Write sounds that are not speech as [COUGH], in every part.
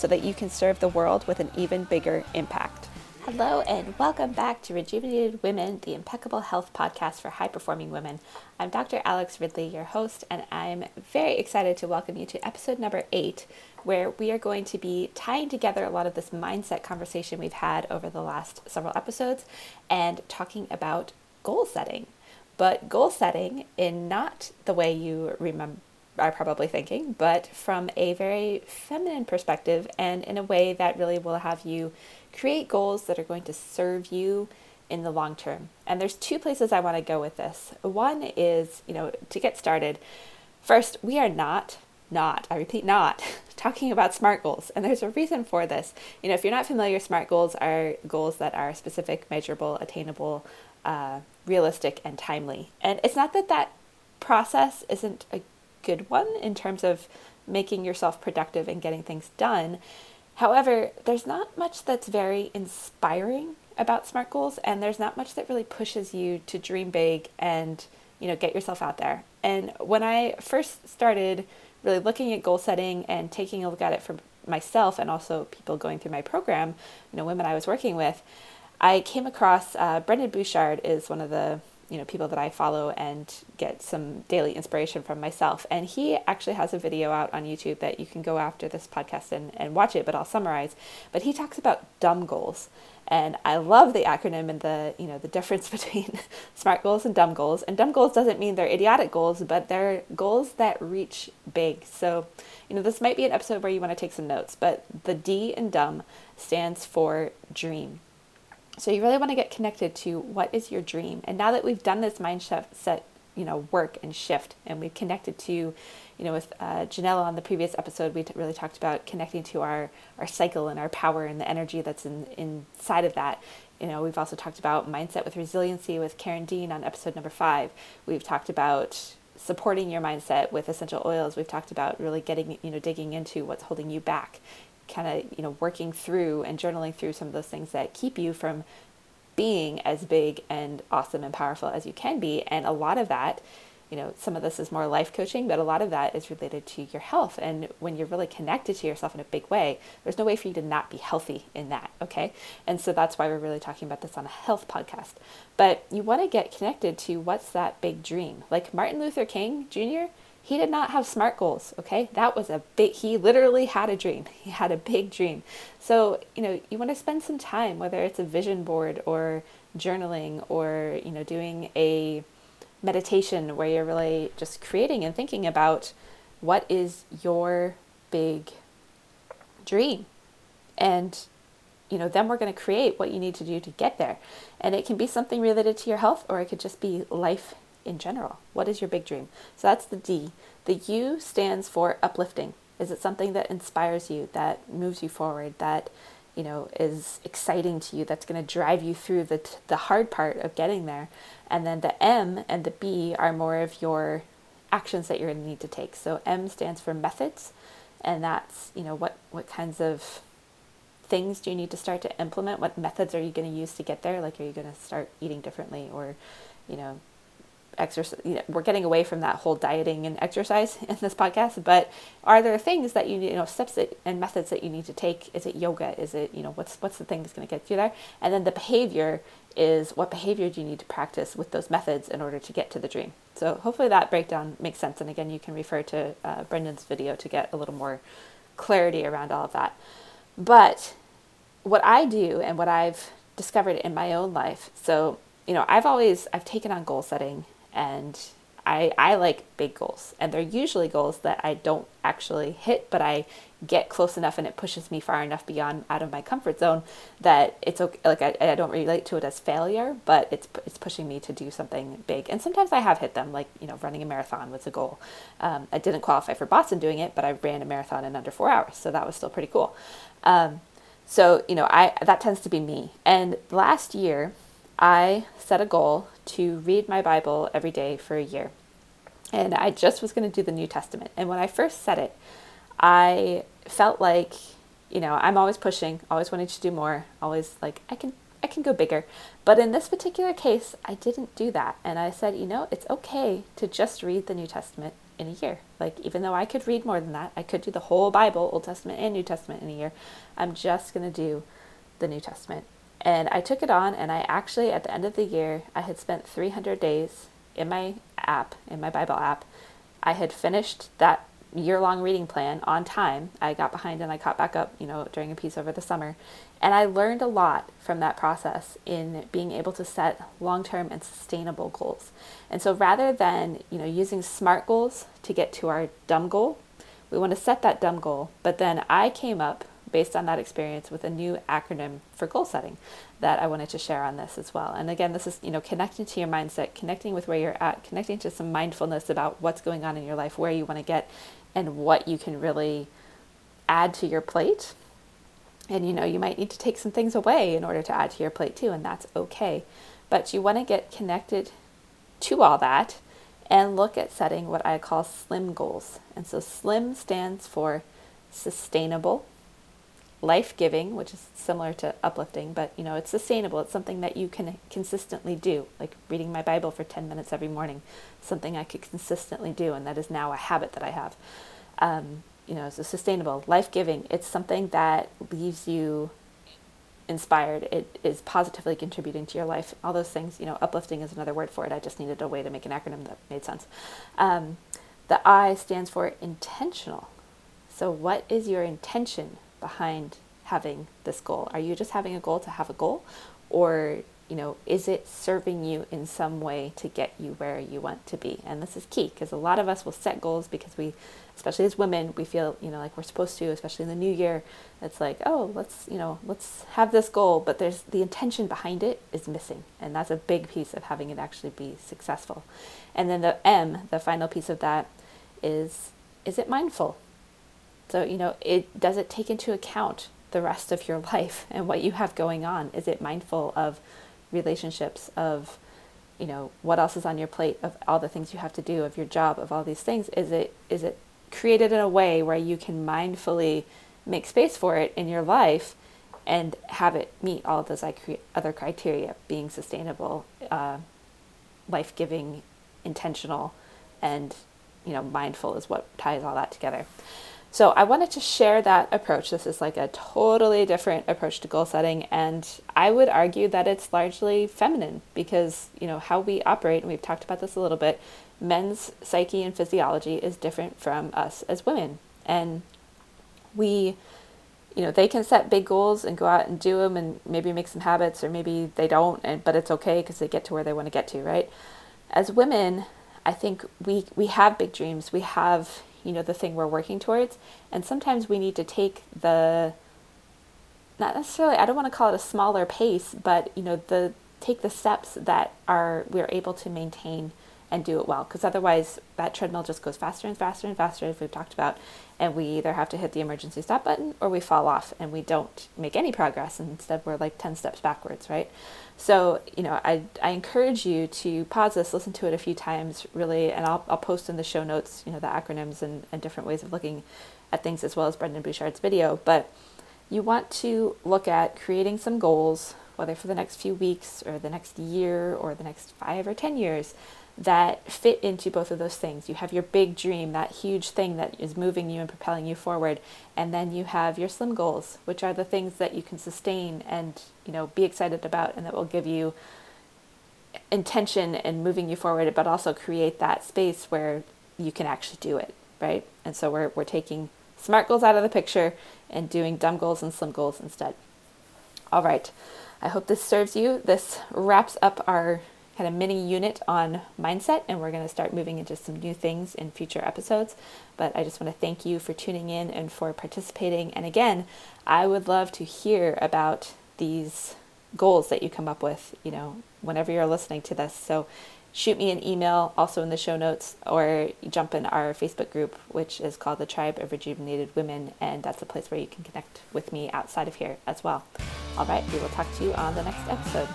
so that you can serve the world with an even bigger impact. Hello, and welcome back to Rejuvenated Women, the Impeccable Health Podcast for High Performing Women. I'm Dr. Alex Ridley, your host, and I'm very excited to welcome you to episode number eight, where we are going to be tying together a lot of this mindset conversation we've had over the last several episodes and talking about goal setting. But goal setting in not the way you remember are probably thinking, but from a very feminine perspective and in a way that really will have you create goals that are going to serve you in the long term. And there's two places I want to go with this. One is, you know, to get started, first, we are not, not, I repeat, not [LAUGHS] talking about SMART goals. And there's a reason for this. You know, if you're not familiar, SMART goals are goals that are specific, measurable, attainable, uh, realistic, and timely. And it's not that that process isn't a good one in terms of making yourself productive and getting things done. However, there's not much that's very inspiring about SMART goals, and there's not much that really pushes you to dream big and you know get yourself out there. And when I first started really looking at goal setting and taking a look at it for myself and also people going through my program, you know, women I was working with, I came across uh, Brendon Burchard is one of the you know people that I follow and get some daily inspiration from myself. And he actually has a video out on YouTube that you can go after this podcast and, and watch it, but I'll summarize. But he talks about dumb goals. And I love the acronym and the you know the difference [LAUGHS] between smart goals and dumb goals. And dumb goals doesn't mean they're idiotic goals, but they're goals that reach big. So, you know, this might be an episode where you want to take some notes, but the D in dumb stands for dream. So you really want to get connected to what is your dream. And now that we've done this mindset, you know, work and shift, and we've connected to, you know, with uh, Janella on the previous episode, we really talked about connecting to our our cycle and our power and the energy that's in inside of that. You know, we've also talked about mindset with resiliency with Karen Dean on episode number five. We've talked about supporting your mindset with essential oils. We've talked about really getting, you know, digging into what's holding you back kind of you know working through and journaling through some of those things that keep you from being as big and awesome and powerful as you can be. And a lot of that you know some of this is more life coaching but a lot of that is related to your health. And when you're really connected to yourself in a big way there's no way for you to not be healthy in that okay? And so that's why we're really talking about this on a health podcast. But you want to get connected to what's that big dream? Like martin luther king jr he did not have smart goals, okay? That was a big, he literally had a dream. [LAUGHS] He had a big dream. So, you know, you want to spend some time, whether it's a vision board or journaling or, you know, doing a meditation where you're really just creating and thinking about what is your big dream. And, you know, then we're going to create what you need to do to get there. And it can be something related to your health or it could just be life in general? What is your big dream? So that's the D. The U stands for uplifting. Is it something that inspires you, that moves you forward, that you know is exciting to you, that's going to drive you through the the hard part of getting there? And then the M and the B are more of your actions that you're going to need to take. So M stands for methods, and that's you know what what kinds of things do you need to start to implement? What methods are you going to use to get there? Like, are you going to start eating differently, or you know, exercise you know, we're getting away from that whole dieting and exercise [LAUGHS] in this podcast but are there things that you you know steps that, and methods that you need to take? Is it yoga? Is it you know what's what's the thing that's going to get you there? And then the behavior is what behavior do you need to practice with those methods in order to get to the dream? So hopefully that breakdown makes sense and again you can refer to uh, brendon's video to get a little more clarity around all of that. But what i do and what i've discovered in my own life so you know i've always i've taken on goal setting and I, I like big goals and they're usually goals that I don't actually hit, but I get close enough and it pushes me far enough beyond out of my comfort zone that it's okay. Like I, I don't relate to it as failure, but it's, it's pushing me to do something big. And sometimes I have hit them, like, you know, running a marathon was a goal. Um, I didn't qualify for Boston doing it, but I ran a marathon in under four hours. So that was still pretty cool. Um, So, you know, I that tends to be me. And last year, I set a goal to read my Bible every day for a year. And I just was going to do the New Testament. And when I first said it, I felt like, you know, I'm always pushing, always wanting to do more, always like I can I can go bigger. But in this particular case, I didn't do that. And I said, you know, it's okay to just read the New Testament in a year. Like, even though I could read more than that, I could do the whole Bible, Old Testament and New Testament in a year. I'm just going to do the New Testament. And I took it on, and I actually, at the end of the year, I had spent 300 days in my app, in my Bible app. I had finished that year long reading plan on time. I got behind and I caught back up, you know, during a piece over the summer. And I learned a lot from that process in being able to set long term and sustainable goals. And so rather than, you know, using SMART goals to get to our dumb goal, we want to set that dumb goal. But then I came up based on that experience with a new acronym for goal setting that I wanted to share on this as well. And again, this is, you know, connecting to your mindset, connecting with where you're at, connecting to some mindfulness about what's going on in your life, where you want to get and what you can really add to your plate. And you know, you might need to take some things away in order to add to your plate too, and that's okay. But you want to get connected to all that and look at setting what I call SLIM goals. And so SLIM stands for sustainable, life giving, which is similar to uplifting, but you know, it's sustainable. It's something that you can consistently do, like reading my Bible for 10 minutes every morning, something I could consistently do, and that is now a habit that I have. Um, you know, so sustainable, life giving. It's something that leaves you inspired. It is positively contributing to your life. All those things, you know, uplifting is another word for it. I just needed a way to make an acronym that made sense. Um, the I stands for intentional. So, what is your intention behind having this goal? Are you just having a goal to have a goal? Or, you know, is it serving you in some way to get you where you want to be? And this is key because a lot of us will set goals because we, especially as women, we feel, you know, like we're supposed to, especially in the new year. It's like, oh, let's, you know, let's have this goal, but there's the intention behind it is missing. And that's a big piece of having it actually be successful. And then the M, the final piece of that is, is it mindful? So, you know, it does it take into account the rest of your life [LAUGHS] and what you have going on? Is it mindful of relationships, of, you know, what else is on your plate, of all the things you have to do, of your job, of all these things? Is it is it created in a way where you can mindfully make space for it in your life and have it meet all of those other criteria, being sustainable, uh, life giving, intentional, and you know, mindful is what ties all that together. So I wanted to share that approach. This is like a totally different approach to goal setting and I would argue that it's largely feminine because, you know, how we operate and we've talked about this a little bit, men's psyche and physiology is different from us as women. And we you know, they can set big goals and go out and do them and maybe make some habits or maybe they don't and but it's okay because they get to where they want to get to, right? As women, I think we we have big dreams. We have you know the thing we're working towards. And sometimes we need to take the not necessarily i don't want to call it a smaller pace but you know the take the steps that are we're able to maintain and do it well because otherwise that treadmill just goes faster and faster and faster as we've talked about and we either have to hit the emergency stop button or we fall off and we don't make any progress and instead we're like 10 steps backwards right? So you know i, I encourage you to pause this listen to it a few times really and i'll, I'll post in the show notes you know the acronyms and, and different ways of looking at things as well as Brendon Burchard's video. But you want to look at creating some goals whether for the next few weeks or the next year or the next five or ten years that fit into both of those things. You have your big dream, that huge thing that is moving you and propelling you forward, and then you have your slim goals, which are the things that you can sustain and, you know, be excited about and that will give you intention and moving you forward, but also create that space where you can actually do it, right? And so we're we're taking smart goals out of the picture and doing dumb goals and slim goals instead. All right. I hope this serves you. This wraps up our kind of mini unit on mindset, and we're going to start moving into some new things in future episodes. But I just want to thank you for tuning in and for participating. And again, I would love to hear about these goals that you come up with, you know, whenever you're listening to this. So shoot me an email also in the show notes or jump in our Facebook group, which is called the Tribe of Rejuvenated Women. And that's a place where you can connect with me outside of here as well. All right, we will talk to you on the next episode.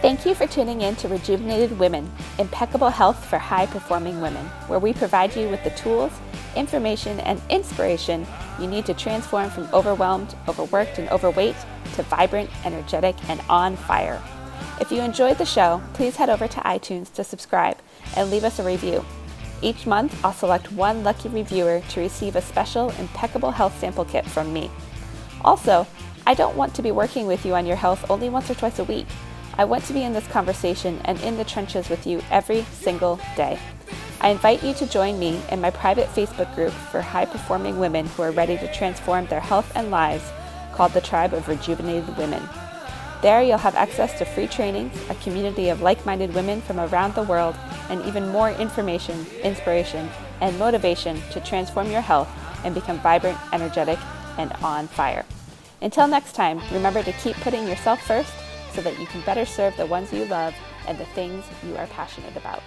Thank you for tuning in to Rejuvenated Women, impeccable health for high performing women, where we provide you with the tools, information, and inspiration you need to transform from overwhelmed, overworked, and overweight to vibrant, energetic, and on fire. If you enjoyed the show, please head over to iTunes to subscribe and leave us a review. Each month, I'll select one lucky reviewer to receive a special impeccable health sample kit from me. Also, I don't want to be working with you on your health only once or twice a week. I want to be in this conversation and in the trenches with you every single day. I invite you to join me in my private Facebook group for high performing women who are ready to transform their health and lives called the Tribe of Rejuvenated Women. There, you'll have access to free trainings, a community of like minded women from around the world, and even more information, inspiration, and motivation to transform your health and become vibrant, energetic, and on fire. Until next time, remember to keep putting yourself first so that you can better serve the ones you love and the things you are passionate about.